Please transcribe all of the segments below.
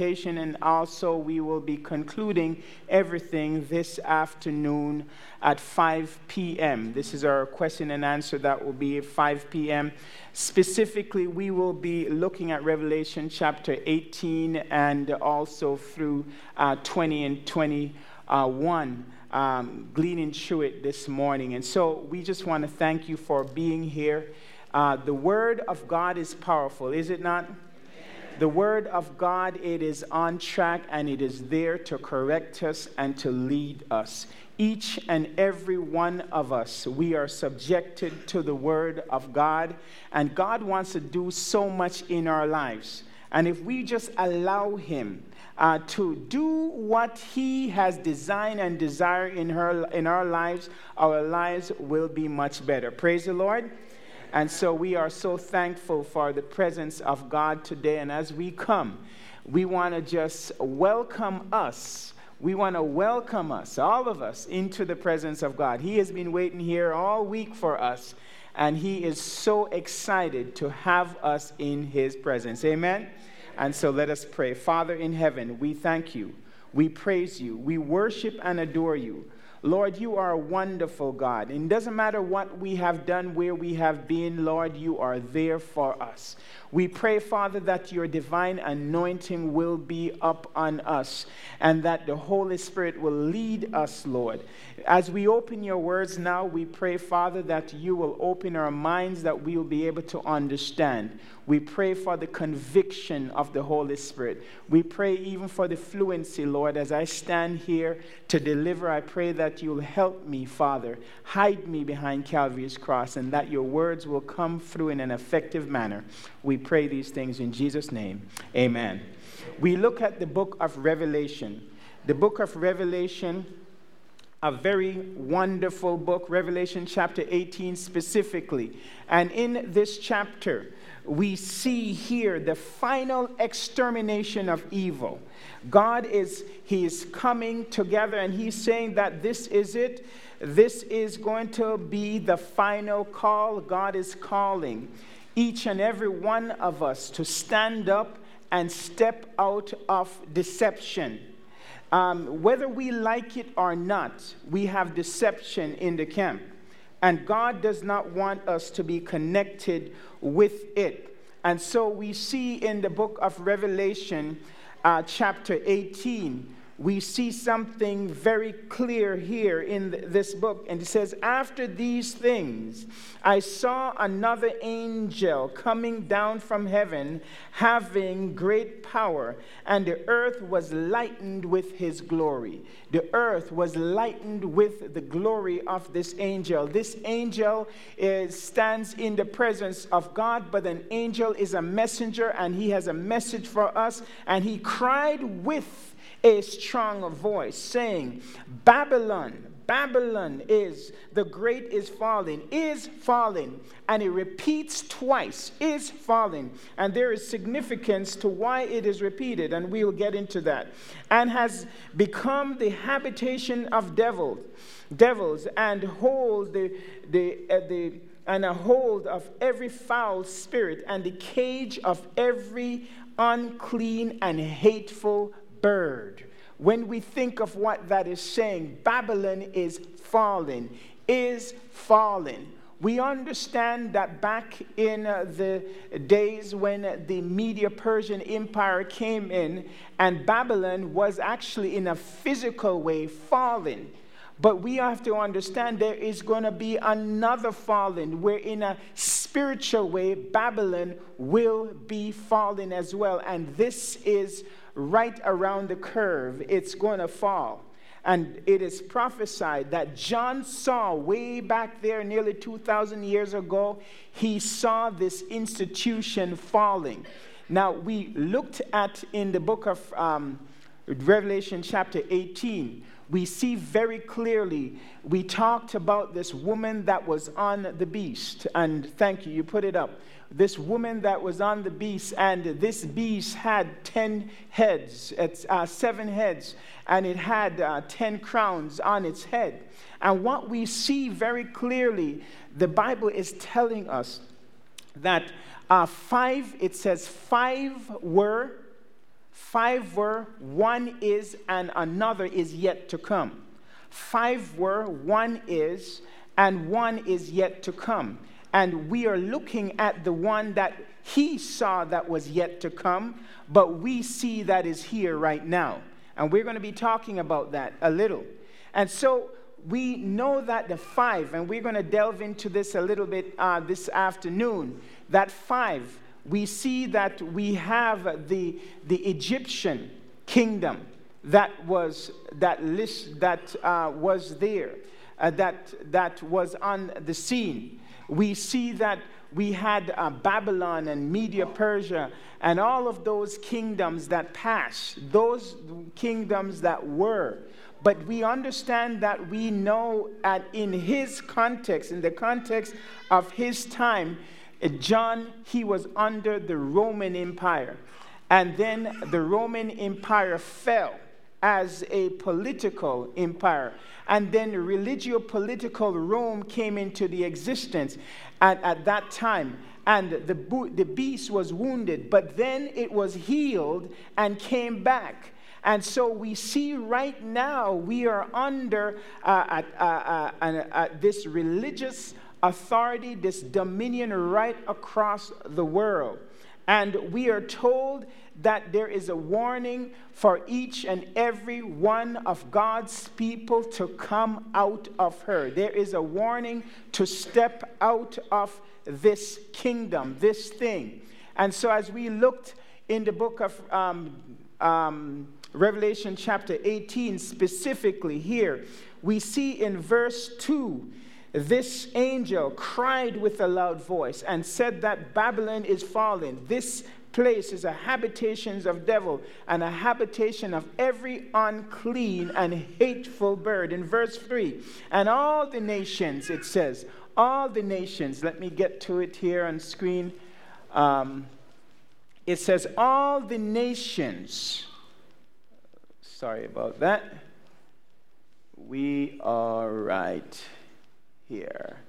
and also we will be concluding everything this afternoon at 5 p.m. This is our question and answer that will be at 5 p.m. Specifically, we will be looking at Revelation chapter 18 and also through uh, 20 and 21. Um, gleaning through it this morning. And so we just want to thank you for being here. Uh, the Word of God is powerful, is it not? The Word of God, it is on track and it is there to correct us and to lead us. Each and every one of us, we are subjected to the Word of God, and God wants to do so much in our lives. And if we just allow Him uh, to do what He has designed and desired in, her, in our lives, our lives will be much better. Praise the Lord. And so we are so thankful for the presence of God today. And as we come, we want to just welcome us. We want to welcome us, all of us, into the presence of God. He has been waiting here all week for us, and He is so excited to have us in His presence. Amen? And so let us pray. Father in heaven, we thank you. We praise you. We worship and adore you. Lord, you are a wonderful God. And it doesn't matter what we have done, where we have been, Lord, you are there for us. We pray, Father, that your divine anointing will be up on us and that the Holy Spirit will lead us, Lord. As we open your words now, we pray, Father, that you will open our minds that we will be able to understand. We pray for the conviction of the Holy Spirit. We pray even for the fluency, Lord, as I stand here to deliver. I pray that you'll help me, Father. Hide me behind Calvary's cross and that your words will come through in an effective manner. We pray these things in Jesus' name. Amen. We look at the book of Revelation. The book of Revelation a very wonderful book, Revelation chapter 18 specifically. And in this chapter, we see here the final extermination of evil. God is he is coming together and he's saying that this is it. This is going to be the final call. God is calling each and every one of us to stand up and step out of deception. Um, whether we like it or not, we have deception in the camp. And God does not want us to be connected with it. And so we see in the book of Revelation, uh, chapter 18, we see something very clear here in this book. And it says, After these things, I saw another angel coming down from heaven, having great power, and the earth was lightened with his glory. The earth was lightened with the glory of this angel. This angel is, stands in the presence of God, but an angel is a messenger, and he has a message for us, and he cried with a strong voice saying, Babylon, Babylon is, the great is falling, is falling. And it repeats twice, is falling. And there is significance to why it is repeated, and we will get into that. And has become the habitation of devils, devils, and hold the, the, uh, the and a hold of every foul spirit, and the cage of every unclean and hateful bird. When we think of what that is saying, Babylon is falling, is falling. We understand that back in uh, the days when the Media Persian Empire came in, and Babylon was actually in a physical way falling. But we have to understand there is going to be another falling where, in a spiritual way, Babylon will be falling as well. And this is right around the curve, it's going to fall. And it is prophesied that John saw way back there, nearly 2,000 years ago, he saw this institution falling. Now, we looked at in the book of um, Revelation, chapter 18, we see very clearly, we talked about this woman that was on the beast. And thank you, you put it up this woman that was on the beast, and this beast had 10 heads, uh, seven heads, and it had uh, 10 crowns on its head. And what we see very clearly, the Bible is telling us that uh, five, it says, five were Five were, one is, and another is yet to come. Five were, one is, and one is yet to come. And we are looking at the one that he saw that was yet to come, but we see that is here right now. And we're going to be talking about that a little. And so we know that the five, and we're going to delve into this a little bit uh, this afternoon, that five, we see that we have the, the Egyptian kingdom that was, that list, that, uh, was there, uh, that, that was on the scene. We see that we had uh, Babylon and Media Persia and all of those kingdoms that passed, those kingdoms that were. But we understand that we know that in his context, in the context of his time, John, he was under the Roman Empire. And then the Roman Empire fell as a political empire. And then religio political Rome came into the existence at, at that time. And the, the beast was wounded, but then it was healed and came back. And so we see right now we are under uh, uh, uh, uh this religious authority, this dominion right across the world. And we are told that there is a warning for each and every one of God's people to come out of her. There is a warning to step out of this kingdom, this thing. And so, as we looked in the book of um, um, Revelation, chapter 18, specifically here, we see in verse 2 this angel cried with a loud voice and said that Babylon is fallen. This place is a habitation of devil and a habitation of every unclean and hateful bird. In verse 3, and all the nations, it says, all the nations, let me get to it here on screen. Um, it says, all the nations, sorry about that. We are right here.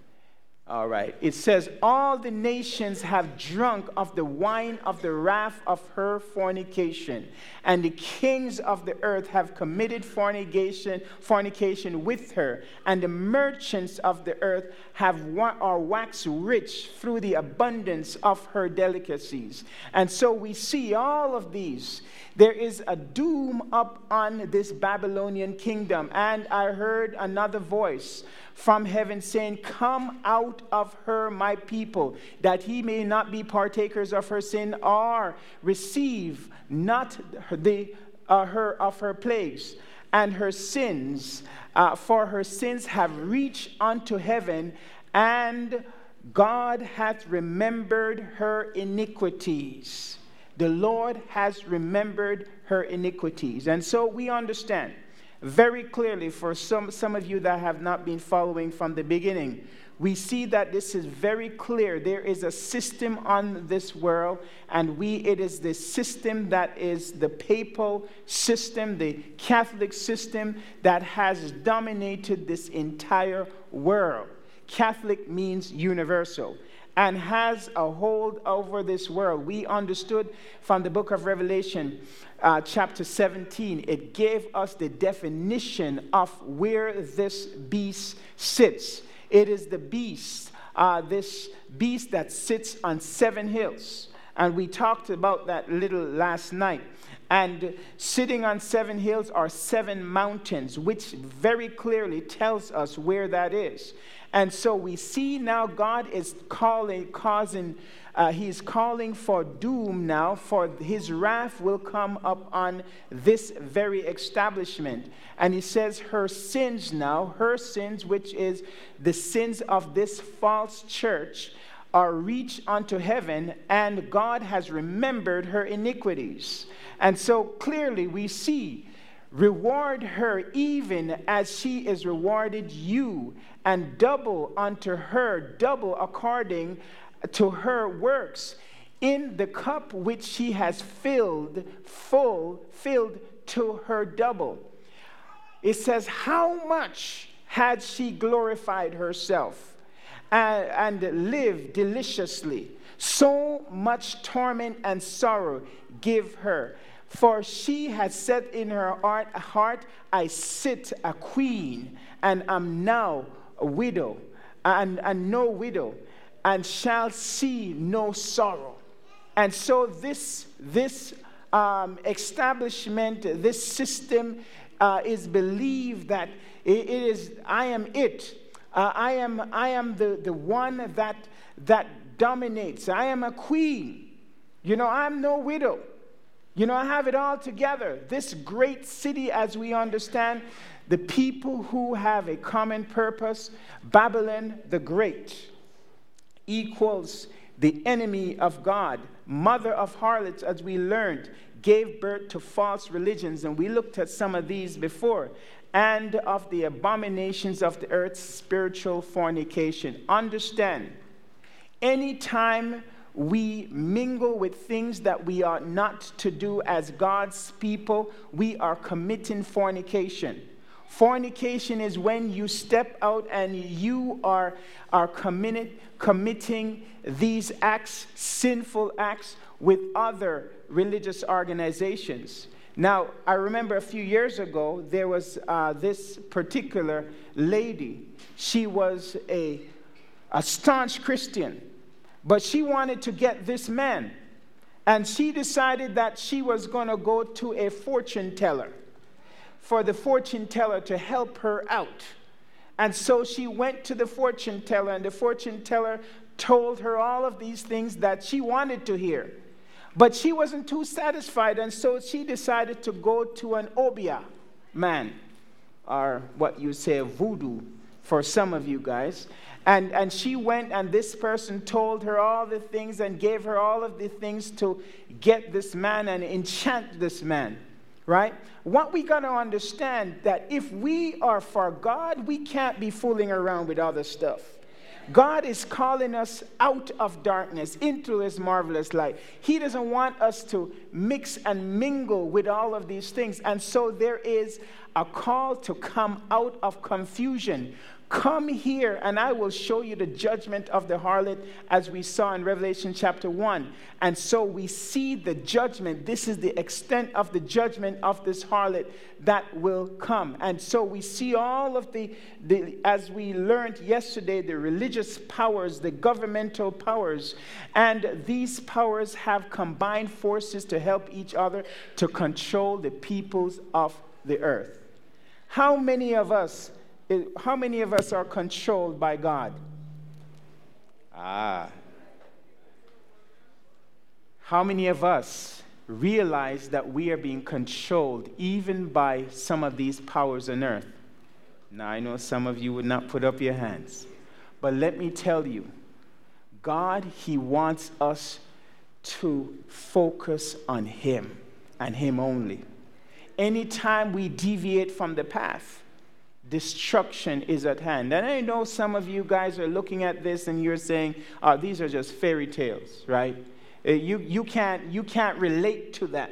All right. It says, All the nations have drunk of the wine of the wrath of her fornication, and the kings of the earth have committed fornication, fornication with her, and the merchants of the earth have are waxed rich through the abundance of her delicacies. And so we see all of these. There is a doom up on this Babylonian kingdom. And I heard another voice from heaven saying, Come out of her, my people, that he may not be partakers of her sin or receive not the, uh, her of her plagues and her sins, uh, for her sins have reached unto heaven, and God hath remembered her iniquities. The Lord has remembered her iniquities. And so we understand very clearly for some, some of you that have not been following from the beginning. We see that this is very clear. There is a system on this world, and we it is the system that is the papal system, the Catholic system that has dominated this entire world. Catholic means universal and has a hold over this world. We understood from the book of Revelation, uh, chapter 17, it gave us the definition of where this beast sits. It is the beast, uh, this beast that sits on seven hills. And we talked about that little last night. And sitting on seven hills are seven mountains, which very clearly tells us where that is. And so we see now God is calling, causing, uh, he's calling for doom now, for his wrath will come up on this very establishment. And he says, her sins now, her sins, which is the sins of this false church, are reached unto heaven, and God has remembered her iniquities. And so clearly we see Reward her even as she is rewarded you, and double unto her, double according to her works. In the cup which she has filled, full, filled to her double. It says, How much had she glorified herself and, and lived deliciously? So much torment and sorrow give her For she has said in her heart, I sit a queen, and am now a widow, and, and no widow, and shall see no sorrow. And so this, this um, establishment, this system uh, is believed that it is, I am it. Uh, I am, I am the, the one that, that dominates. I am a queen. You know, I'm no widow. You know, I have it all together. This great city, as we understand, the people who have a common purpose, Babylon the Great, equals the enemy of God, mother of harlots, as we learned, gave birth to false religions, and we looked at some of these before, and of the abominations of the earth, spiritual fornication. Understand, anytime we mingle with things that we are not to do as God's people, we are committing fornication. Fornication is when you step out and you are, are committed, committing these acts, sinful acts, with other religious organizations. Now, I remember a few years ago, there was uh, this particular lady. She was a, a staunch Christian but she wanted to get this man. And she decided that she was going to go to a fortune teller for the fortune teller to help her out. And so she went to the fortune teller, and the fortune teller told her all of these things that she wanted to hear. But she wasn't too satisfied, and so she decided to go to an Obeah man, or what you say, voodoo for some of you guys. And, and she went, and this person told her all the things and gave her all of the things to get this man and enchant this man, right? What we got to understand that if we are for God, we can't be fooling around with other stuff. God is calling us out of darkness into his marvelous light. He doesn't want us to mix and mingle with all of these things. And so there is a call to come out of confusion Come here, and I will show you the judgment of the harlot, as we saw in Revelation chapter 1. And so we see the judgment. This is the extent of the judgment of this harlot that will come. And so we see all of the, the as we learned yesterday, the religious powers, the governmental powers. And these powers have combined forces to help each other to control the peoples of the earth. How many of us? How many of us are controlled by God? Ah. How many of us realize that we are being controlled even by some of these powers on earth? Now, I know some of you would not put up your hands, but let me tell you God, He wants us to focus on Him and Him only. Anytime we deviate from the path, destruction is at hand. And I know some of you guys are looking at this and you're saying, oh, these are just fairy tales, right? Uh, you, you, can't, you can't relate to that.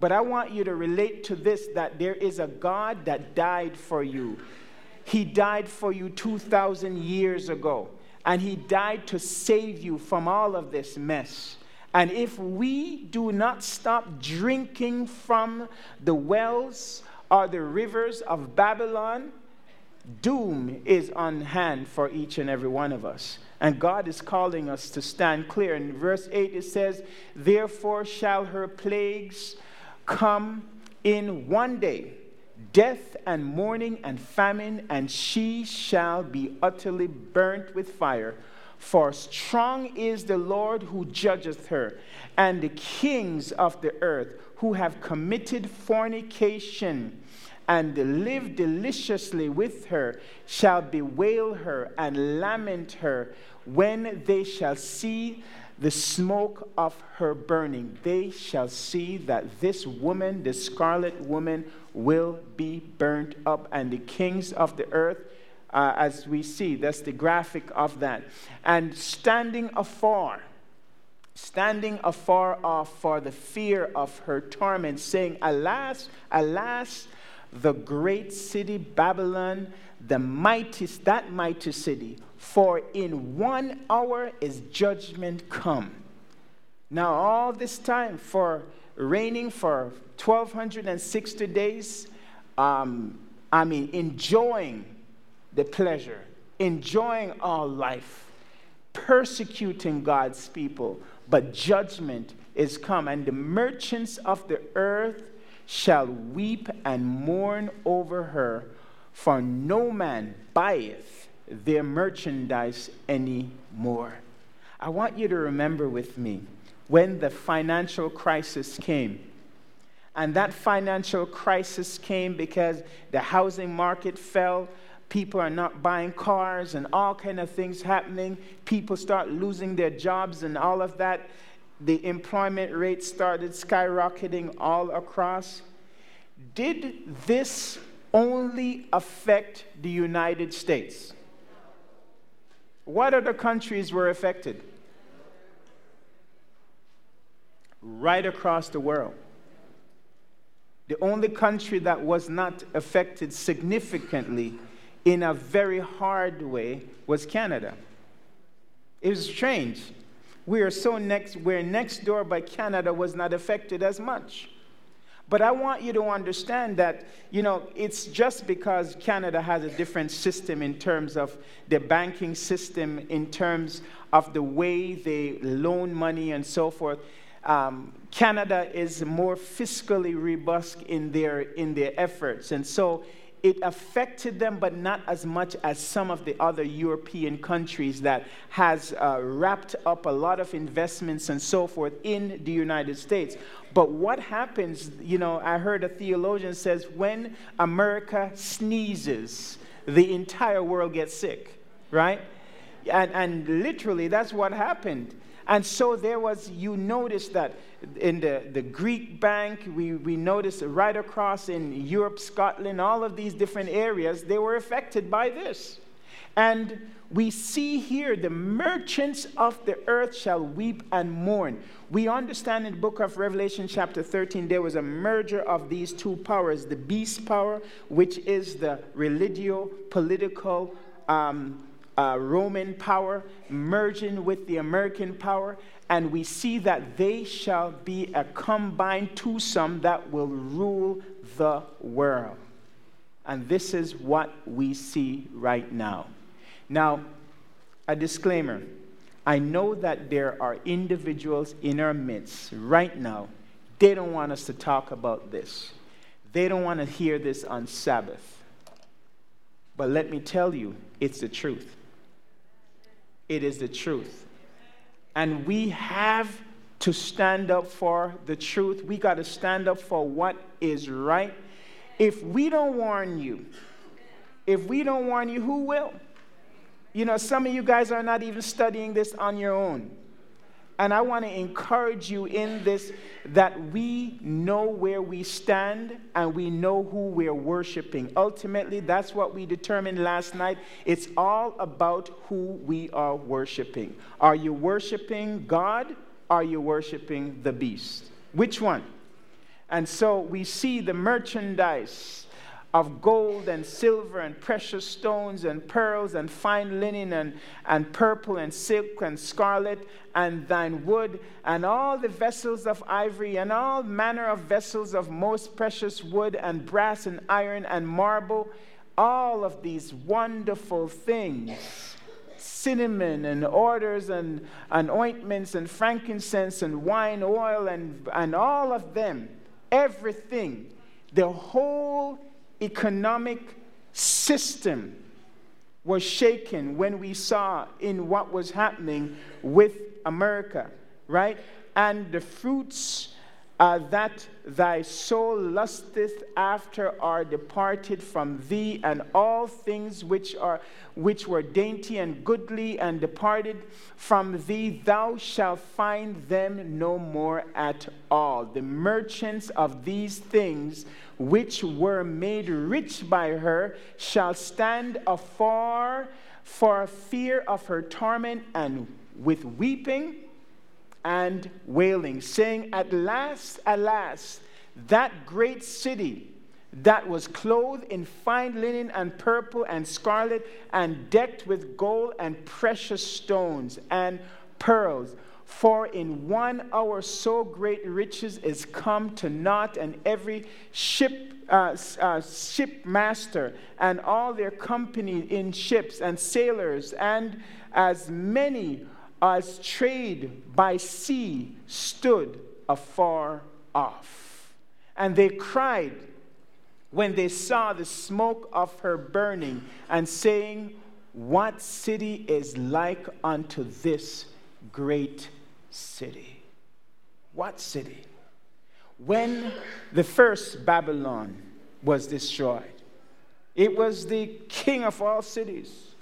But I want you to relate to this that there is a God that died for you. He died for you 2,000 years ago, and He died to save you from all of this mess. And if we do not stop drinking from the wells are the rivers of Babylon. Doom is on hand for each and every one of us. And God is calling us to stand clear. In verse 8, it says, Therefore shall her plagues come in one day death and mourning and famine, and she shall be utterly burnt with fire. For strong is the Lord who judgeth her, and the kings of the earth who have committed fornication and live deliciously with her shall bewail her and lament her when they shall see the smoke of her burning. They shall see that this woman, the scarlet woman, will be burnt up, and the kings of the earth. Uh, as we see, that's the graphic of that. And standing afar, standing afar off for the fear of her torment, saying, Alas, alas, the great city Babylon, the mighty, that mighty city, for in one hour is judgment come. Now, all this time for reigning for 1260 days. Um, I mean, enjoying the pleasure, enjoying all life, persecuting God's people, but judgment is come, and the merchants of the earth shall weep and mourn over her, for no man buyeth their merchandise any more. I want you to remember with me when the financial crisis came. And that financial crisis came because the housing market fell, people are not buying cars and all kind of things happening. People start losing their jobs and all of that. The employment rate started skyrocketing all across. Did this only affect the united states? What other countries were affected? Right across the world. The only country that was not affected significantly in a very hard way was Canada. It was strange. We are so next, we're next door, but Canada was not affected as much. But I want you to understand that, you know, it's just because Canada has a different system in terms of the banking system, in terms of the way they loan money and so forth. Um, Canada is more fiscally robust in their, in their efforts. And so it affected them, but not as much as some of the other European countries that has uh, wrapped up a lot of investments and so forth in the United States. But what happens, you know, I heard a theologian says when America sneezes, the entire world gets sick, right? And, and literally, that's what happened. And so there was, you notice that in the, the Greek bank, we, we noticed right across in Europe, Scotland, all of these different areas, they were affected by this. And we see here the merchants of the earth shall weep and mourn. We understand in the book of Revelation, chapter 13, there was a merger of these two powers the beast power, which is the religio political um, uh, Roman power, merging with the American power, and we see that they shall be a combined twosome that will rule the world. And this is what we see right now. Now, a disclaimer I know that there are individuals in our midst right now, they don't want us to talk about this. They don't want to hear this on Sabbath. But let me tell you, it's the truth. It is the truth. And we have to stand up for the truth. We got to stand up for what is right. If we don't warn you, if we don't warn you, who will? You know, some of you guys are not even studying this on your own. And I want to encourage you in this that we know where we stand and we know who we're worshiping. Ultimately, that's what we determined last night. It's all about who we are worshiping. Are you worshiping God? Are you worshiping the beast? Which one? And so we see the merchandise of gold and silver and precious stones and pearls and fine linen and, and purple and silk and scarlet and thyine wood and all the vessels of ivory and all manner of vessels of most precious wood and brass and iron and marble, all of these wonderful things cinnamon and orders and, and ointments and frankincense and wine oil and, and all of them, everything, the whole economic system was shaken when we saw in what was happening with America, right? And the fruits uh, that thy soul lusteth after are departed from thee, and all things which are which were dainty and goodly and departed from thee, thou shalt find them no more at all. The merchants of these things which were made rich by her shall stand afar for fear of her torment and with weeping and wailing, saying, At last, alas, that great city that was clothed in fine linen and purple and scarlet and decked with gold and precious stones and pearls For in one hour so great riches is come to naught, and every ship uh, uh, shipmaster and all their company in ships and sailors and as many as trade by sea stood afar off. And they cried when they saw the smoke of her burning, and saying, What city is like unto this great city? What city? When the first Babylon was destroyed, it was the king of all cities.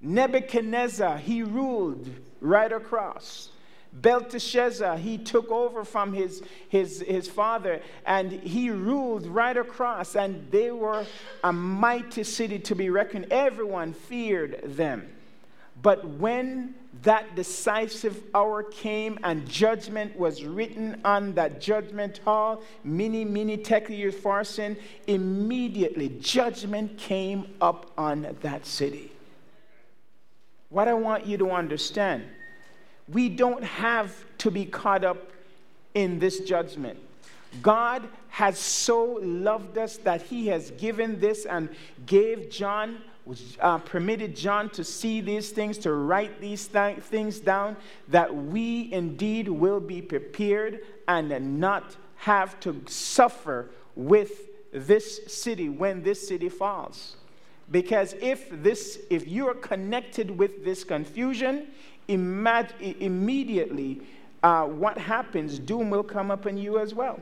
Nebuchadnezzar, he ruled right across. Belteshazzar, he took over from his, his, his father and he ruled right across, and they were a mighty city to be reckoned. Everyone feared them. But when that decisive hour came and judgment was written on that judgment hall, mene, mene tekel farson, immediately judgment came up on that city. What I want you to understand we don't have to be caught up in this judgment. God has so loved us that he has given this and gave John, uh, permitted John to see these things, to write these th- things down, that we indeed will be prepared and not have to suffer with this city when this city falls. Because if this, if you are connected with this confusion, imag- immediately uh, what happens, doom will come upon you as well.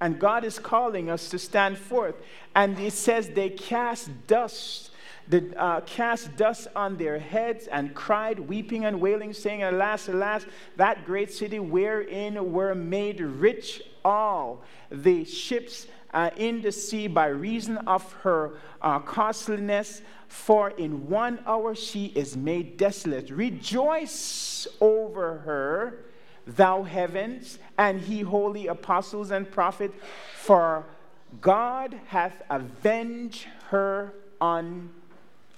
And God is calling us to stand forth. And it says they cast dust, the, uh, cast dust on their heads and cried, weeping and wailing, saying, Alas, alas, that great city wherein were made rich all the ships uh, in the sea by reason of her uh, costliness. For in one hour she is made desolate. Rejoice over her, thou heavens, and he holy apostles and prophets, for God hath avenged her on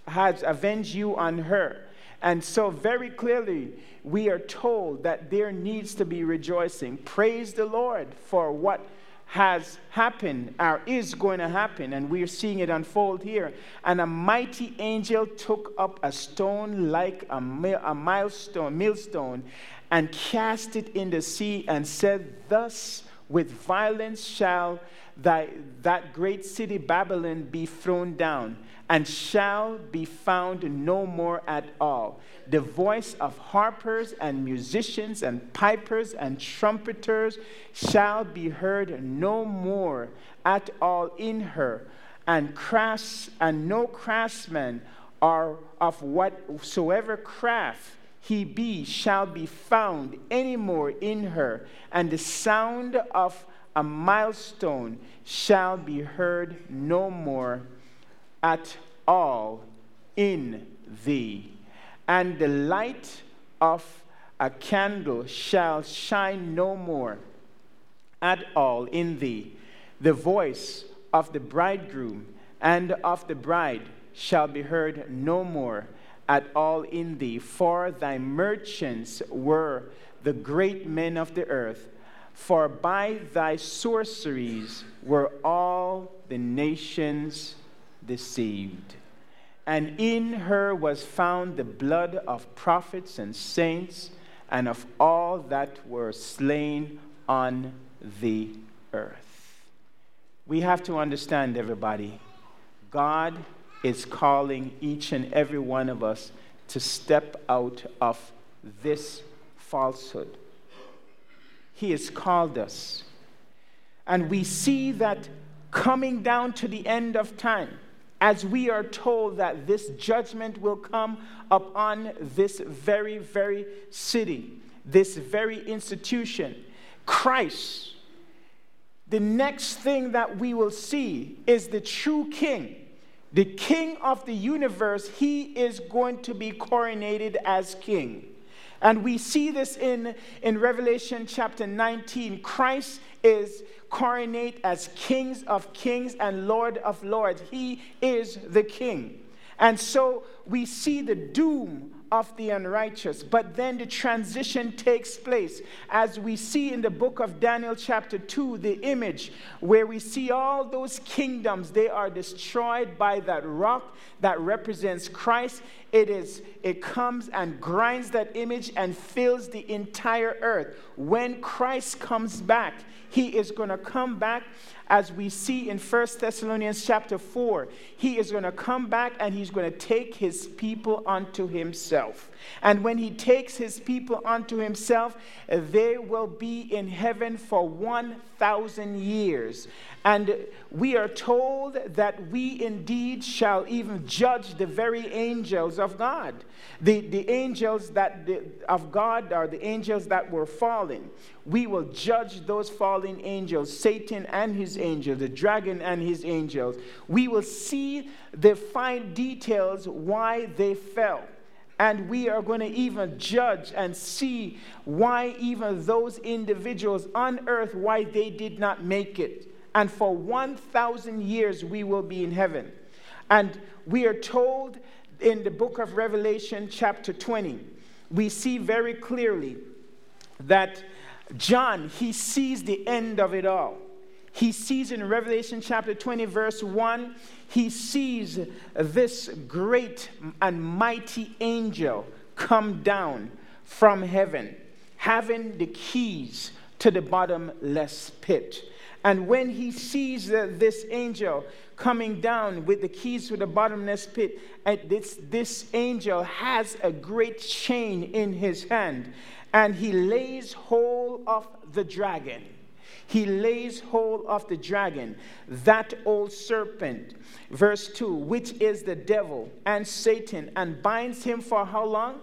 has avenged you on her. And so, very clearly, we are told that there needs to be rejoicing. Praise the Lord for what has happened or is going to happen, and we are seeing it unfold here. And a mighty angel took up a stone like a, a milestone, millstone, and cast it in the sea, and said, Thus with violence shall thy, that great city Babylon be thrown down, and shall be found no more at all. The voice of harpers and musicians and pipers and trumpeters shall be heard no more at all in her, and crafts and no craftsman are of whatsoever craft he be shall be found any more in her, and the sound of a milestone shall be heard no more at all in thee and the light of a candle shall shine no more at all in thee. The voice of the bridegroom and of the bride shall be heard no more at all in thee, for thy merchants were the great men of the earth. For by thy sorceries were all the nations deceived and in her was found the blood of prophets and saints and of all that were slain on the earth. We have to understand, everybody, God is calling each and every one of us to step out of this falsehood. He has called us. And we see that coming down to the end of time as we are told that this judgment will come upon this very, very city, this very institution, Christ. The next thing that we will see is the true king, the king of the universe. He is going to be coronated as king. And we see this in, in Revelation chapter 19. Christ is coronate as kings of kings and lord of lords. He is the king. And so we see the doom of the unrighteous. But then the transition takes place. As we see in the book of Daniel, chapter 2, the image where we see all those kingdoms, they are destroyed by that rock that represents Christ. It is it comes and grinds that image and fills the entire earth. When Christ comes back, he is going to come back as we see in 1 Thessalonians chapter 4, he is going to come back and he's going to take his people unto himself. And when he takes his people unto himself, they will be in heaven for 1,000 years. And we are told that we indeed shall even judge the very angels of God. The, the angels that the, of God are the angels that were fallen. We will judge those fallen angels, Satan and his angels, the dragon and his angels. We will see the fine details why they fell. And we are going to even judge and see why even those individuals on earth, why they did not make it. And for 1,000 years, we will be in heaven. And we are told in the book of Revelation, chapter 20, we see very clearly that John, he sees the end of it all. He sees in Revelation chapter 20, verse 1, he sees this great and mighty angel come down from heaven, having the keys to the bottomless pit. And when he sees this angel coming down with the keys to the bottomless pit, this, this angel has a great chain in his hand, and he lays hold of the dragon. He lays hold of the dragon, that old serpent, verse 2, which is the devil and Satan, and binds him for how long?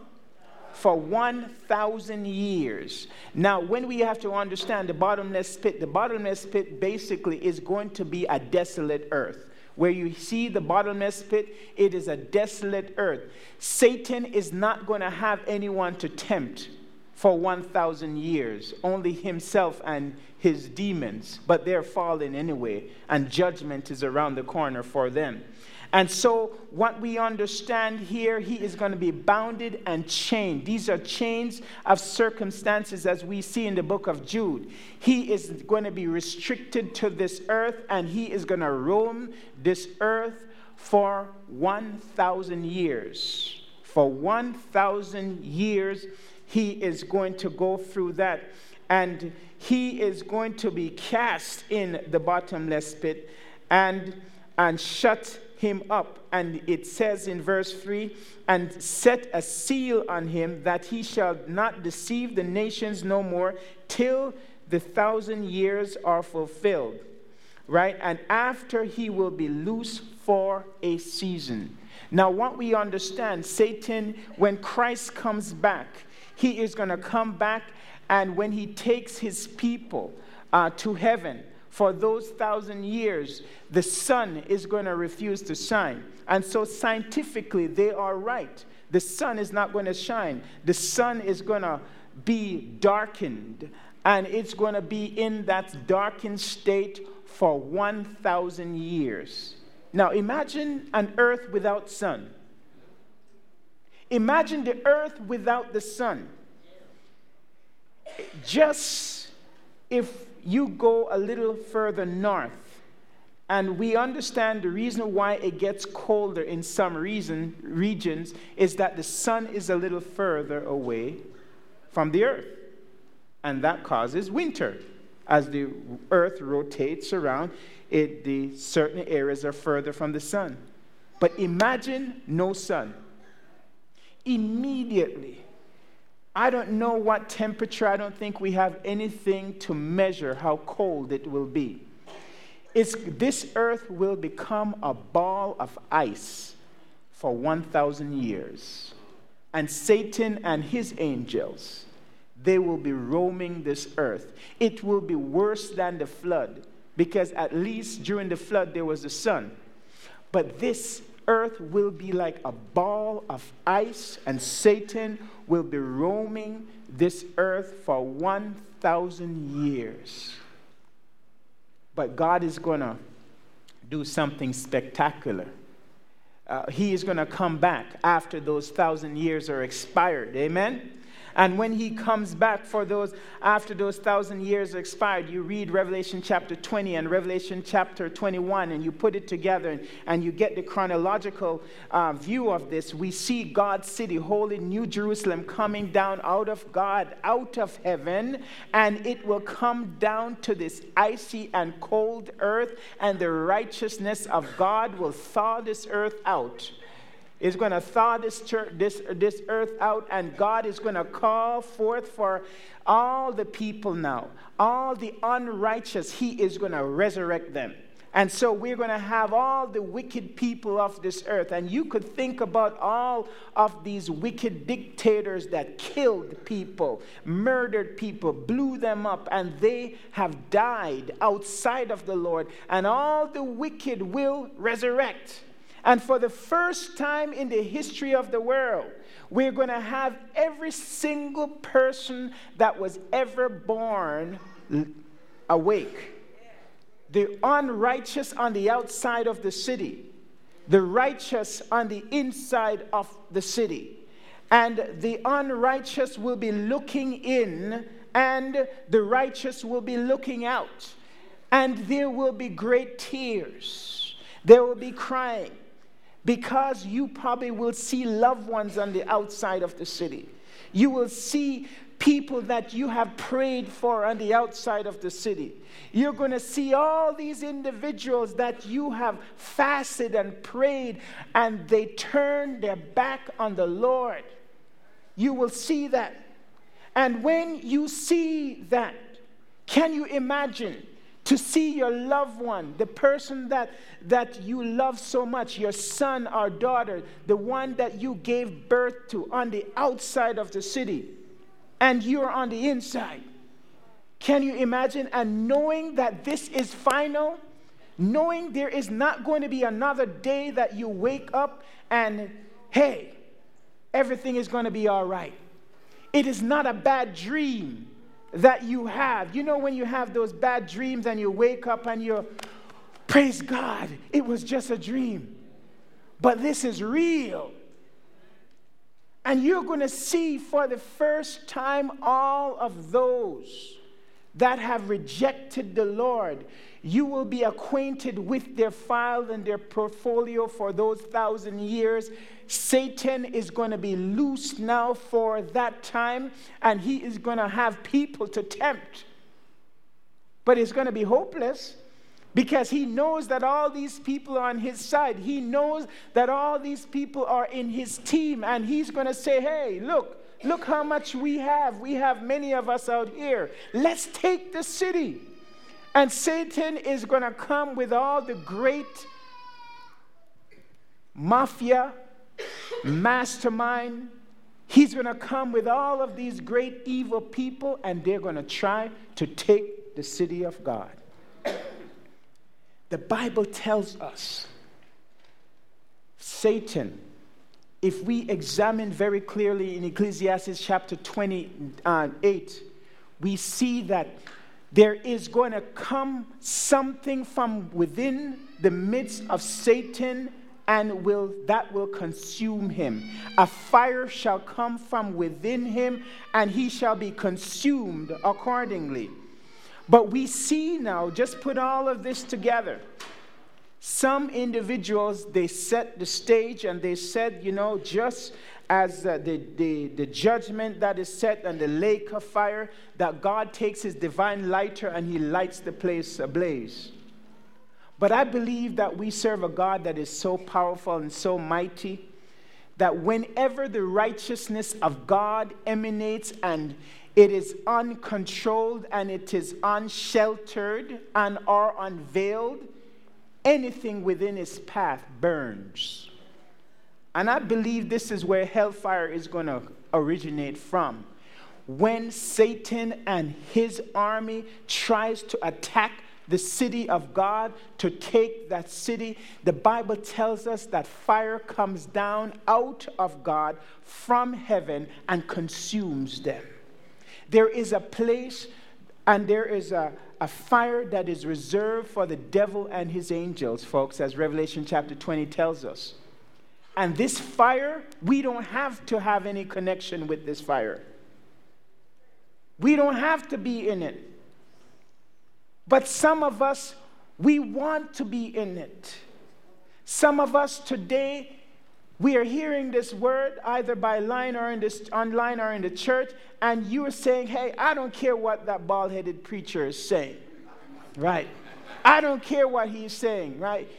For 1,000 years. Now, when we have to understand the bottomless pit, the bottomless pit basically is going to be a desolate earth. Where you see the bottomless pit, it is a desolate earth. Satan is not going to have anyone to tempt for 1,000 years, only himself and his demons, but they're fallen anyway, and judgment is around the corner for them. And so, what we understand here, he is going to be bounded and chained. These are chains of circumstances, as we see in the book of Jude. He is going to be restricted to this earth, and he is going to roam this earth for 1,000 years. For 1,000 years, he is going to go through that. And he is going to be cast in the bottomless pit and and shut him up. And it says in verse 3 and set a seal on him that he shall not deceive the nations no more till the thousand years are fulfilled. Right? And after he will be loose for a season. Now what we understand satan when christ comes back he is going to come back, and when he takes his people uh, to heaven for those thousand years, the sun is going to refuse to shine. And so, scientifically, they are right. The sun is not going to shine, the sun is going to be darkened, and it's going to be in that darkened state for 1,000 years. Now, imagine an earth without sun. Imagine the earth without the sun. Just if you go a little further north, and we understand the reason why it gets colder in some reason, regions is that the sun is a little further away from the earth. And that causes winter. As the earth rotates around, it, the certain areas are further from the sun. But imagine no sun immediately. I don't know what temperature, I don't think we have anything to measure how cold it will be. It's, this earth will become a ball of ice for 1,000 years. And Satan and his angels, they will be roaming this earth. It will be worse than the flood because at least during the flood there was the sun. But this earth will be like a ball of ice, and Satan will be roaming this earth for 1,000 years. But God is going to do something spectacular. uh, he is going to come back after those thousand years are expired. Amen? And when he comes back for those, after those thousand years expired, you read Revelation chapter 20 and Revelation chapter 21, and you put it together and, and you get the chronological uh, view of this. We see God's city, holy New Jerusalem, coming down out of God, out of heaven, and it will come down to this icy and cold earth, and the righteousness of God will thaw this earth out is going to thaw this, church, this, this earth out, and God is going to call forth for all the people now, all the unrighteous, He is going to resurrect them. And so we're going to have all the wicked people of this earth. And you could think about all of these wicked dictators that killed people, murdered people, blew them up, and they have died outside of the Lord. And all the wicked will resurrect. And for the first time in the history of the world, we're going to have every single person that was ever born awake. The unrighteous on the outside of the city, the righteous on the inside of the city. And the unrighteous will be looking in, and the righteous will be looking out. And there will be great tears, there will be crying because you probably will see loved ones on the outside of the city. You will see people that you have prayed for on the outside of the city. You're going to see all these individuals that you have fasted and prayed, and they turn their back on the Lord. You will see that. And when you see that, can you imagine to see your loved one, the person that, that you love so much, your son or daughter, the one that you gave birth to on the outside of the city, and you're on the inside. Can you imagine? And knowing that this is final, knowing there is not going to be another day that you wake up and, hey, everything is going to be all right. It is not a bad dream that you have. You know, when you have those bad dreams and you wake up and you're, praise God, it was just a dream. But this is real. And you're going to see for the first time all of those that have rejected the Lord. You will be acquainted with their file and their portfolio for those thousand years. Satan is going to be loose now for that time, and he is going to have people to tempt. But it's going to be hopeless because he knows that all these people are on his side. He knows that all these people are in his team, and he's going to say, Hey, look, look how much we have. We have many of us out here. Let's take the city. And Satan is going to come with all the great mafia mastermind. He's going to come with all of these great evil people, and they're going to try to take the city of God. The Bible tells us Satan, if we examine very clearly in Ecclesiastes chapter 28, uh, we see that there is going to come something from within the midst of Satan and will that will consume him. A fire shall come from within him and he shall be consumed accordingly. But we see now just put all of this together. Some individuals they set the stage and they said you know just as uh, the, the, the judgment that is set and the lake of fire that god takes his divine lighter and he lights the place ablaze but I believe that we serve a God that is so powerful and so mighty that whenever the righteousness of God emanates and it is uncontrolled and it is unsheltered and are unveiled, anything within its path burns. And I believe this is where hellfire is going to originate from. When Satan and his army tries to attack the city of God, to take that city, the Bible tells us that fire comes down out of God from heaven and consumes them. There is a place and there is a, a fire that is reserved for the devil and his angels, folks, as Revelation chapter 20 tells us. And this fire, we don't have to have any connection with this fire. We don't have to be in it. But some of us, we want to be in it. Some of us today, we are hearing this word either by line or in this online or in the church, and you are saying, Hey, I don't care what that bald headed preacher is saying. Right? I don't care what he's saying, right?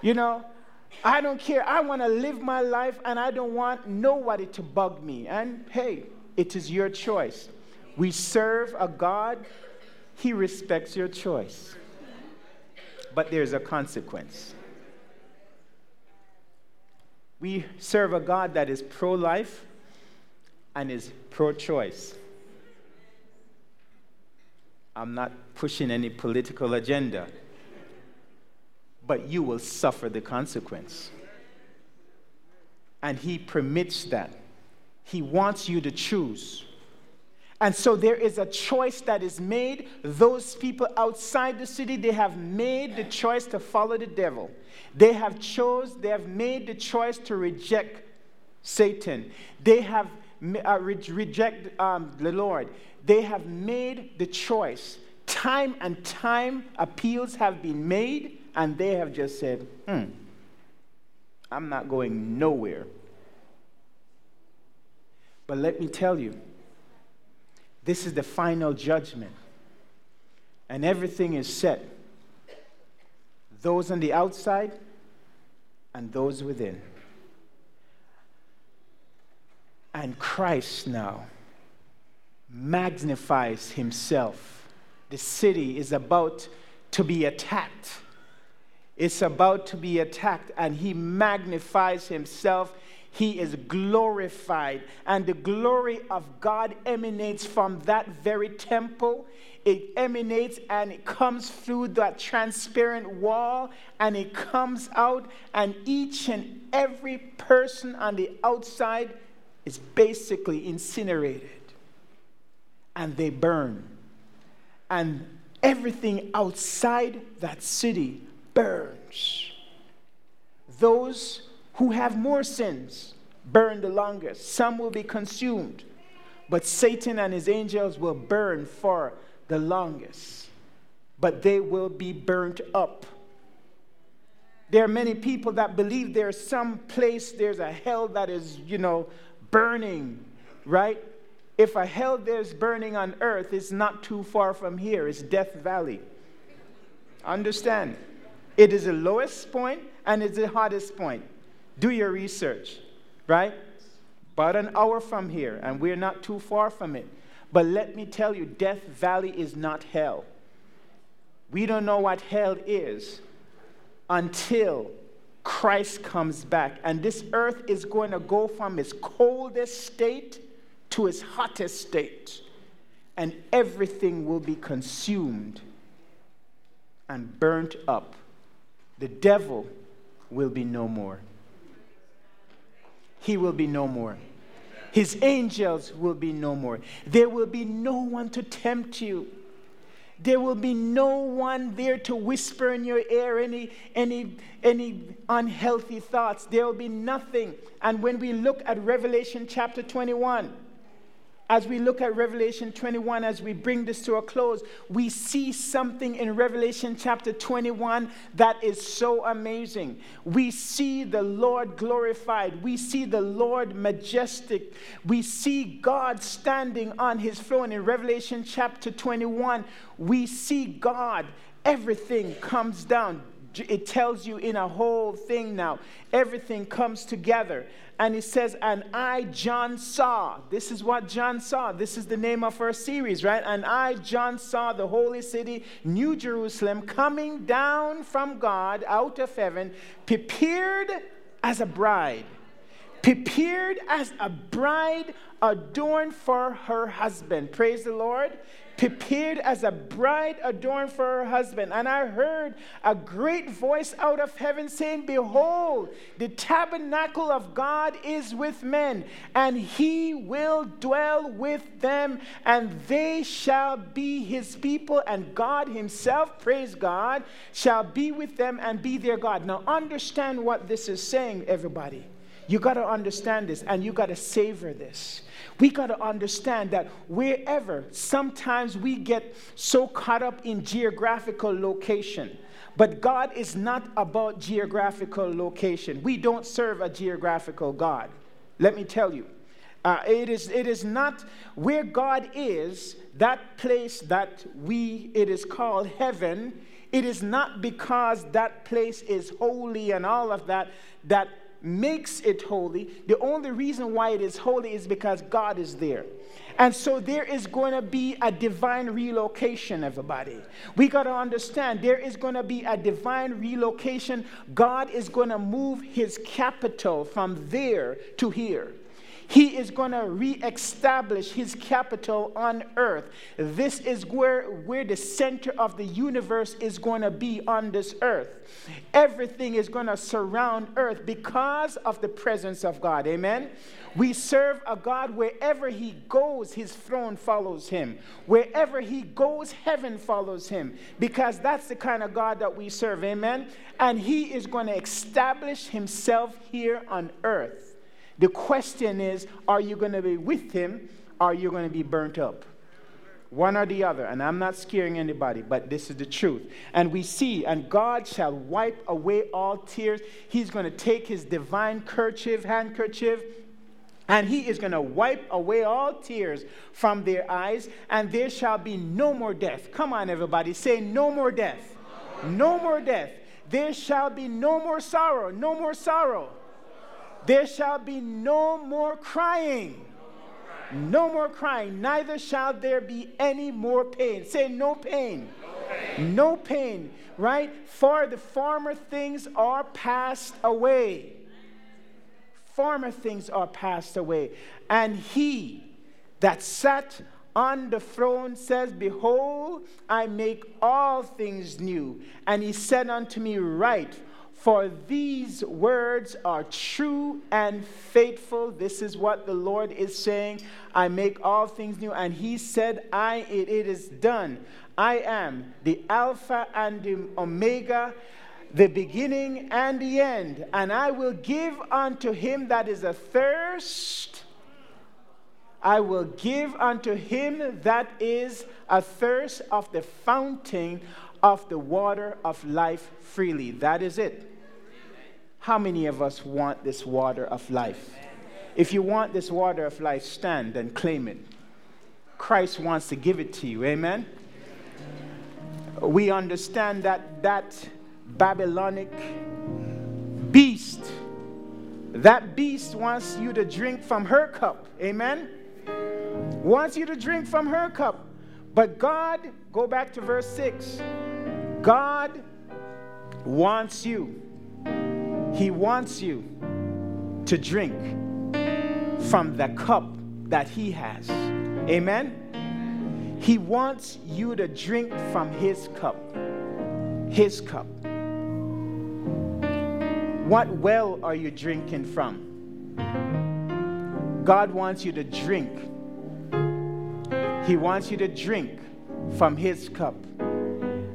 You know, I don't care. I want to live my life and I don't want nobody to bug me. And hey, it is your choice. We serve a God, He respects your choice. But there's a consequence. We serve a God that is pro life and is pro choice. I'm not pushing any political agenda, but you will suffer the consequence. And He permits that. He wants you to choose. And so there is a choice that is made. Those people outside the city, they have made the choice to follow the devil. They have chose, they have made the choice to reject Satan. They have uh, re- reject um, the Lord. They have made the choice. Time and time appeals have been made, and they have just said, hmm, I'm not going nowhere. But let me tell you, this is the final judgment. And everything is set. Those on the outside and those within. And Christ now magnifies himself. The city is about to be attacked. It's about to be attacked, and he magnifies himself he is glorified. And the glory of God emanates from that very temple. It emanates and it comes through that transparent wall and it comes out, and each and every person on the outside is basically incinerated. And they burn. And everything outside that city burns. Those who have more sins burn the longest. Some will be consumed, but Satan and his angels will burn for the longest. But they will be burnt up. There are many people that believe there's some place, there's a hell that is, you know, burning, right? If a hell there's burning on earth, it's not too far from here. It's Death Valley. Understand? It is the lowest point and it's the hottest point. Do your research, right? About an hour from here, and we're not too far from it. But let me tell you, Death Valley is not hell. We don't know what hell is until Christ comes back. And this earth is going to go from its coldest state to its hottest state. And everything will be consumed and burnt up. The devil will be no more he will be no more. His angels will be no more. There will be no one to tempt you. There will be no one there to whisper in your ear any, any, any unhealthy thoughts. There will be nothing. And when we look at Revelation chapter 21, as we look at Revelation 21, as we bring this to a close, we see something in Revelation chapter 21 that is so amazing. We see the Lord glorified, we see the Lord majestic, we see God standing on his throne. In Revelation chapter 21, we see God, everything comes down it tells you in a whole thing now. Everything comes together. And it says, And I, John, saw. This is what John saw. This is the name of our series, right? And I, John, saw the holy city, New Jerusalem, coming down from God out of heaven, prepared as a bride. Prepared as a bride adorned for her husband. Praise the Lord prepared as a bride adorned for her husband. And I heard a great voice out of heaven saying, Behold, the tabernacle of God is with men, and he will dwell with them, and they shall be his people, and God himself, praise God, shall be with them and be their God. Now, understand what this is saying, everybody. You got to understand this and you got to savor this. We got to understand that wherever, sometimes we get so caught up in geographical location. But God is not about geographical location. We don't serve a geographical God. Let me tell you. Uh, it, is, it is not where God is, that place that we, it is called heaven. It is not because that place is holy and all of that, that makes it holy. The only reason why it is holy is because God is there. And so there is going to be a divine relocation, everybody. We got to understand there is going to be a divine relocation. God is going to move his capital from there to here. He is going to reestablish his capital on earth. This is where, where the center of the universe is going to be on this earth. Everything is going to surround earth because of the presence of God. Amen. We serve a God wherever he goes, his throne follows him. Wherever he goes, heaven follows him because that's the kind of God that we serve. Amen. And he is going to establish himself here on earth. The question is are you going to be with him? Or are you going to be burnt up? One or the other. And I'm not scaring anybody, but this is the truth. And we see, and God shall wipe away all tears. He's going to take his divine kerchief, handkerchief, and he is going to wipe away all tears from their eyes, and there shall be no more death. Come on, everybody, say, No more death. No more death. There shall be no more sorrow. No more sorrow. There shall be no more crying. No more crying, neither shall there be any more pain. Say, no pain. No pain. No pain, right? For the former things are passed away. Former things are passed away. And he that sat on the throne says, Behold, I make all things new. And he said unto me, Write for these words are true and faithful. This is what the Lord is saying. I make all things new. And he said, I, it, it is done. I am the Alpha and the Omega, the beginning and the end. And I will give unto him that is athirst. I will give unto him that is athirst of the fountain of the water of life freely. That is it. How many of us want this water of life? If you want this water of life, stand and claim it. Christ wants to give it to you. Amen? We understand that that Babylonic beast, that beast wants you to drink from her cup. Amen? Wants you to drink from her cup. But God, go back to verse 6. God wants you he wants you to drink from the cup that He has. Amen? He wants you to drink from His cup. His cup. What well are you drinking from? God wants you to drink. He wants you to drink from His cup.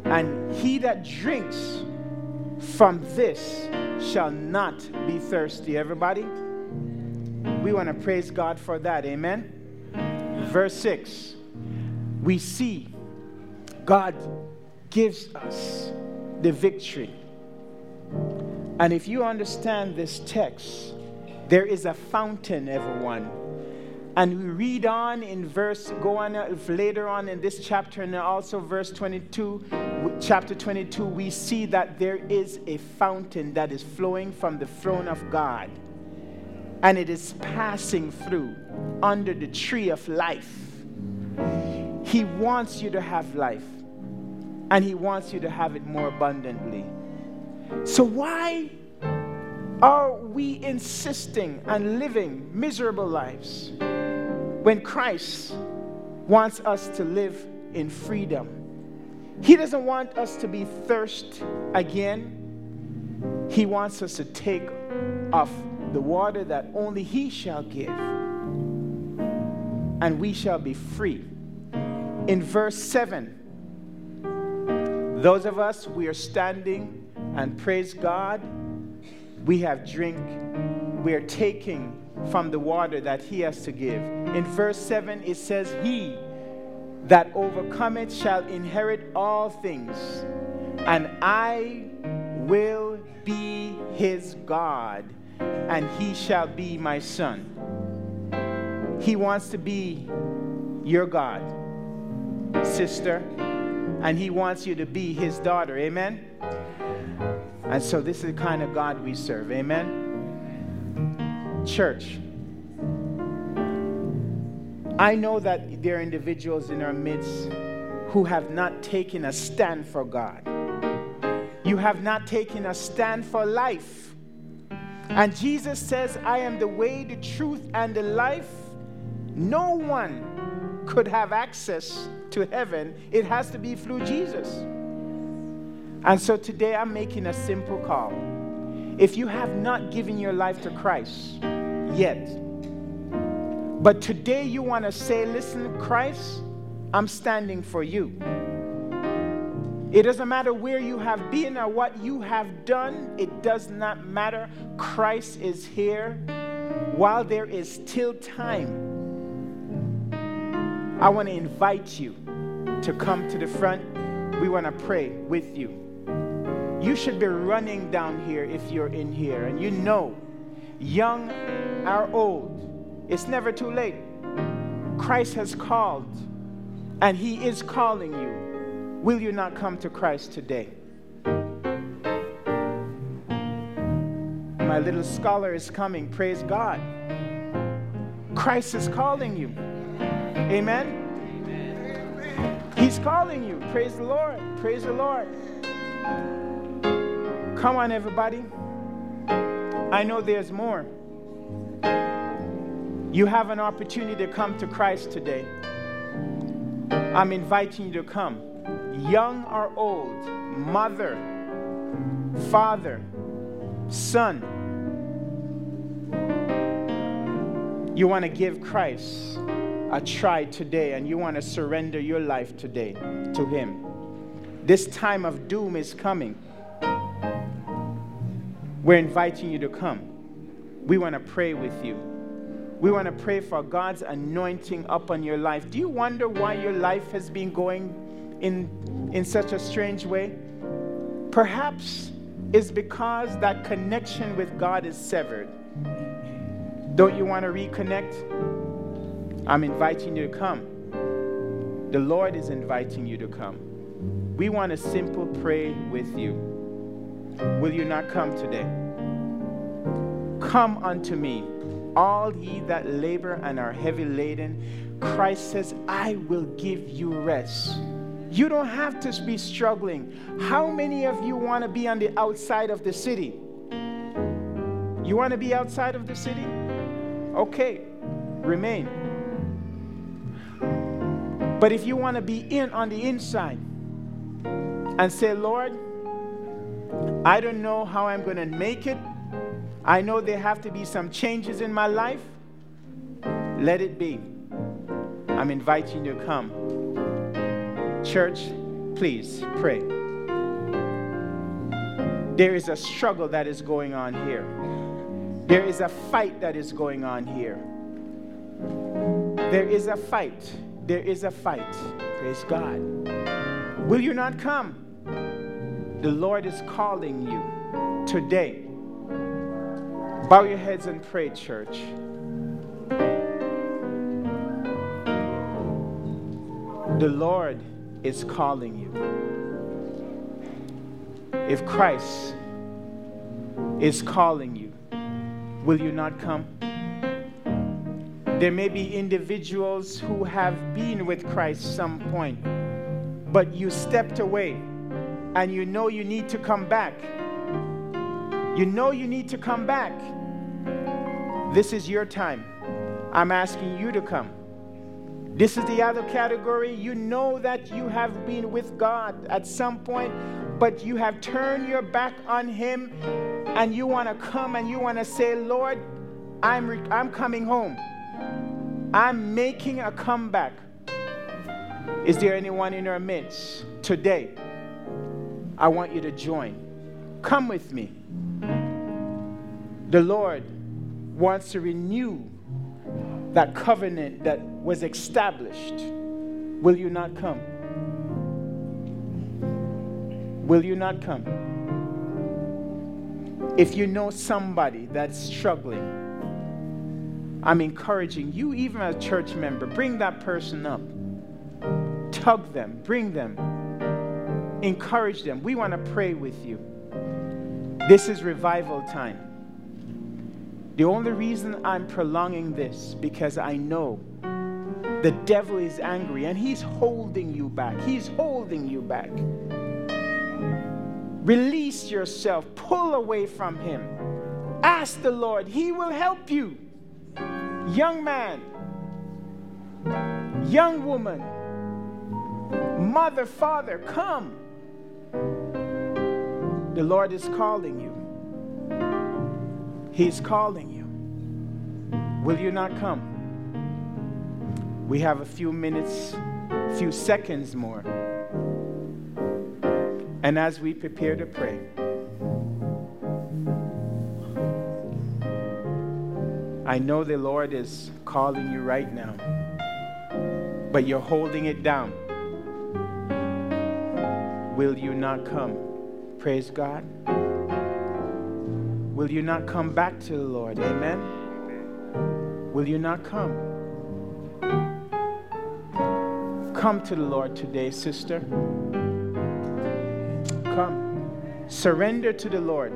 And he that drinks from this shall not be thirsty. Everybody? We want to praise God for that. Amen. Verse 6. We see God gives us the victory. And if you understand this text, there is a fountain, everyone. And we read on in verse, go on uh, later on in this chapter, and also verse 22 chapter 22, we see that there is a fountain that is flowing from the throne of God, and it is passing through under the tree of life. He wants you to have life, and He wants you to have it more abundantly. So, why are we insisting on living miserable lives when Christ wants us to live in freedom? He doesn't want us to be thirst again. He wants us to take off the water that only He shall give, and we shall be free. In verse 7, those of us, we are standing and praise God. We have drink we're taking from the water that he has to give. In verse 7, it says, He that overcometh shall inherit all things, and I will be his God, and he shall be my son. He wants to be your God, sister, and he wants you to be his daughter. Amen? And so, this is the kind of God we serve. Amen? Church, I know that there are individuals in our midst who have not taken a stand for God. You have not taken a stand for life. And Jesus says, I am the way, the truth, and the life. No one could have access to heaven, it has to be through Jesus. And so today I'm making a simple call. If you have not given your life to Christ yet, but today you want to say, listen, Christ, I'm standing for you. It doesn't matter where you have been or what you have done, it does not matter. Christ is here while there is still time. I want to invite you to come to the front. We want to pray with you. You should be running down here if you're in here and you know, young or old, it's never too late. Christ has called, and He is calling you. Will you not come to Christ today? My little scholar is coming. Praise God. Christ is calling you. Amen. He's calling you. Praise the Lord. Praise the Lord. Come on, everybody. I know there's more. You have an opportunity to come to Christ today. I'm inviting you to come. Young or old, mother, father, son. You want to give Christ a try today and you want to surrender your life today to Him. This time of doom is coming. We're inviting you to come. We want to pray with you. We want to pray for God's anointing upon your life. Do you wonder why your life has been going in, in such a strange way? Perhaps it's because that connection with God is severed. Don't you want to reconnect? I'm inviting you to come. The Lord is inviting you to come. We want a simple pray with you. Will you not come today? Come unto me all ye that labor and are heavy laden, Christ says, I will give you rest. You don't have to be struggling. How many of you want to be on the outside of the city? You want to be outside of the city? Okay, remain. But if you want to be in on the inside and say, Lord, I don't know how I'm going to make it, I know there have to be some changes in my life. Let it be. I'm inviting you to come. Church, please pray. There is a struggle that is going on here. There is a fight that is going on here. There is a fight. There is a fight. Praise God. Will you not come? The Lord is calling you today. Bow your heads and pray, church. The Lord is calling you. If Christ is calling you, will you not come? There may be individuals who have been with Christ some point, but you stepped away and you know you need to come back. You know you need to come back. This is your time. I'm asking you to come. This is the other category. You know that you have been with God at some point, but you have turned your back on Him and you want to come and you want to say, Lord, I'm, re- I'm coming home. I'm making a comeback. Is there anyone in our midst today? I want you to join. Come with me. The Lord wants to renew that covenant that was established, will you not come? Will you not come? If you know somebody that's struggling, I'm encouraging you, even as a church member, bring that person up. Tug them, bring them, encourage them. We want to pray with you. This is revival time. The only reason I'm prolonging this because I know the devil is angry and he's holding you back. He's holding you back. Release yourself, pull away from him. Ask the Lord, he will help you. Young man, young woman, mother, father, come. The Lord is calling you. He's calling you. Will you not come? We have a few minutes, a few seconds more. And as we prepare to pray, I know the Lord is calling you right now, but you're holding it down. Will you not come? Praise God. Will you not come back to the Lord? Amen. Will you not come? Come to the Lord today, sister. Come. Surrender to the Lord.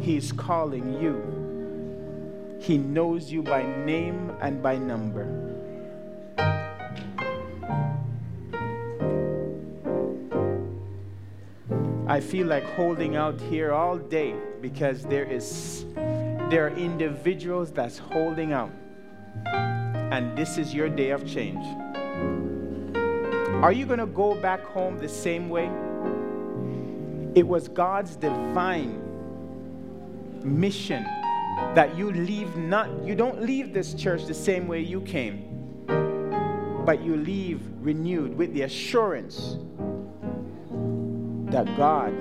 He's calling you. He knows you by name and by number. I feel like holding out here all day because there is there are individuals that's holding out. And this is your day of change. Are you going to go back home the same way? It was God's divine mission that you leave not you don't leave this church the same way you came but you leave renewed with the assurance that God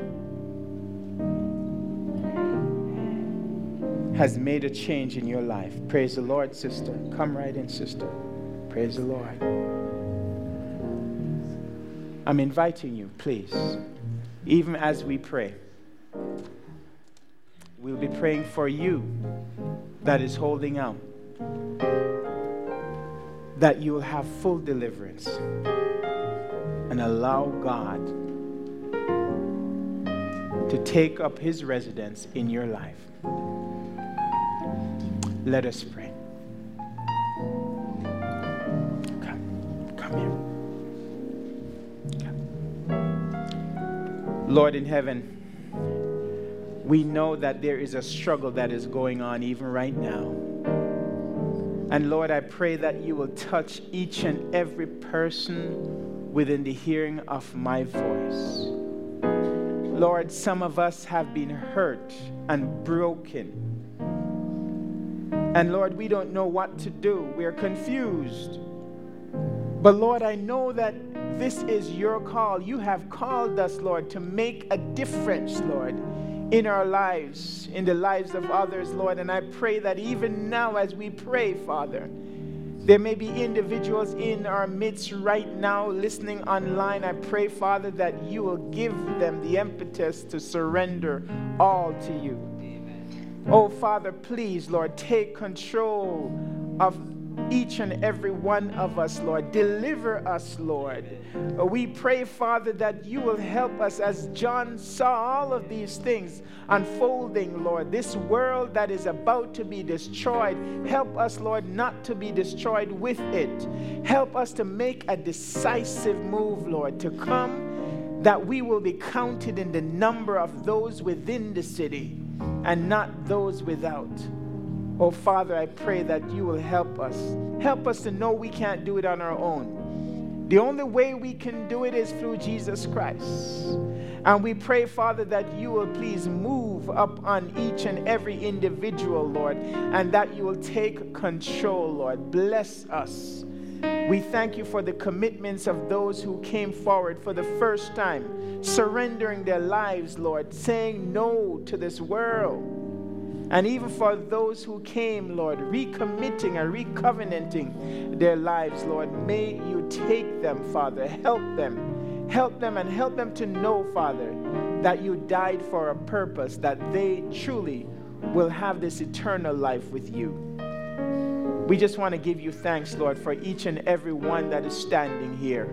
has made a change in your life. Praise the Lord, sister. Come right in, sister. Praise the Lord. I'm inviting you, please, even as we pray. We'll be praying for you that is holding out, that you will have full deliverance and allow God to take up his residence in your life. Let us pray. Come, come here. Come. Lord in heaven, we know that there is a struggle that is going on even right now. And Lord, I pray that you will touch each and every person within the hearing of my voice. Lord, some of us have been hurt and broken. And Lord, we don't know what to do. We're confused. But Lord, I know that this is your call. You have called us, Lord, to make a difference, Lord, in our lives, in the lives of others, Lord. And I pray that even now, as we pray, Father, there may be individuals in our midst right now listening online. I pray, Father, that you will give them the impetus to surrender all to you. Amen. Oh, Father, please, Lord, take control of each and every one of us, Lord. Deliver us, Lord. We pray, Father, that you will help us as John saw all of these things unfolding, Lord. This world that is about to be destroyed, help us, Lord, not to be destroyed with it. Help us to make a decisive move, Lord, to come that we will be counted in the number of those within the city and not those without. Oh, Father, I pray that you will help us. Help us to know we can't do it on our own. The only way we can do it is through Jesus Christ. And we pray, Father, that you will please move up on each and every individual, Lord, and that you will take control, Lord. Bless us. We thank you for the commitments of those who came forward for the first time, surrendering their lives, Lord, saying no to this world. And even for those who came, Lord, recommitting and recovenanting their lives, Lord, may you take them, Father. Help them. Help them and help them to know, Father, that you died for a purpose, that they truly will have this eternal life with you. We just want to give you thanks, Lord, for each and every one that is standing here.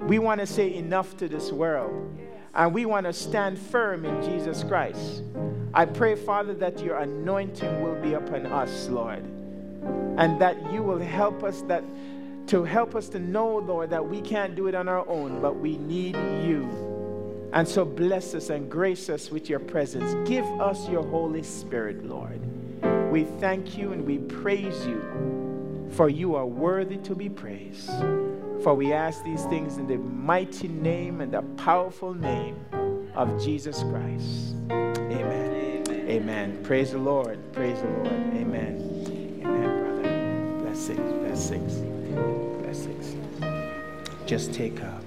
We want to say enough to this world, and we want to stand firm in Jesus Christ. I pray, Father, that your anointing will be upon us, Lord, and that you will help us that to help us to know, Lord, that we can't do it on our own, but we need you. And so bless us and grace us with your presence. Give us your Holy Spirit, Lord. We thank you and we praise you, for you are worthy to be praised. For we ask these things in the mighty name and the powerful name of Jesus Christ. Amen. Amen. Amen. Praise the Lord. Praise the Lord. Amen. Amen, brother. Blessings. Blessings. Blessings. Just take a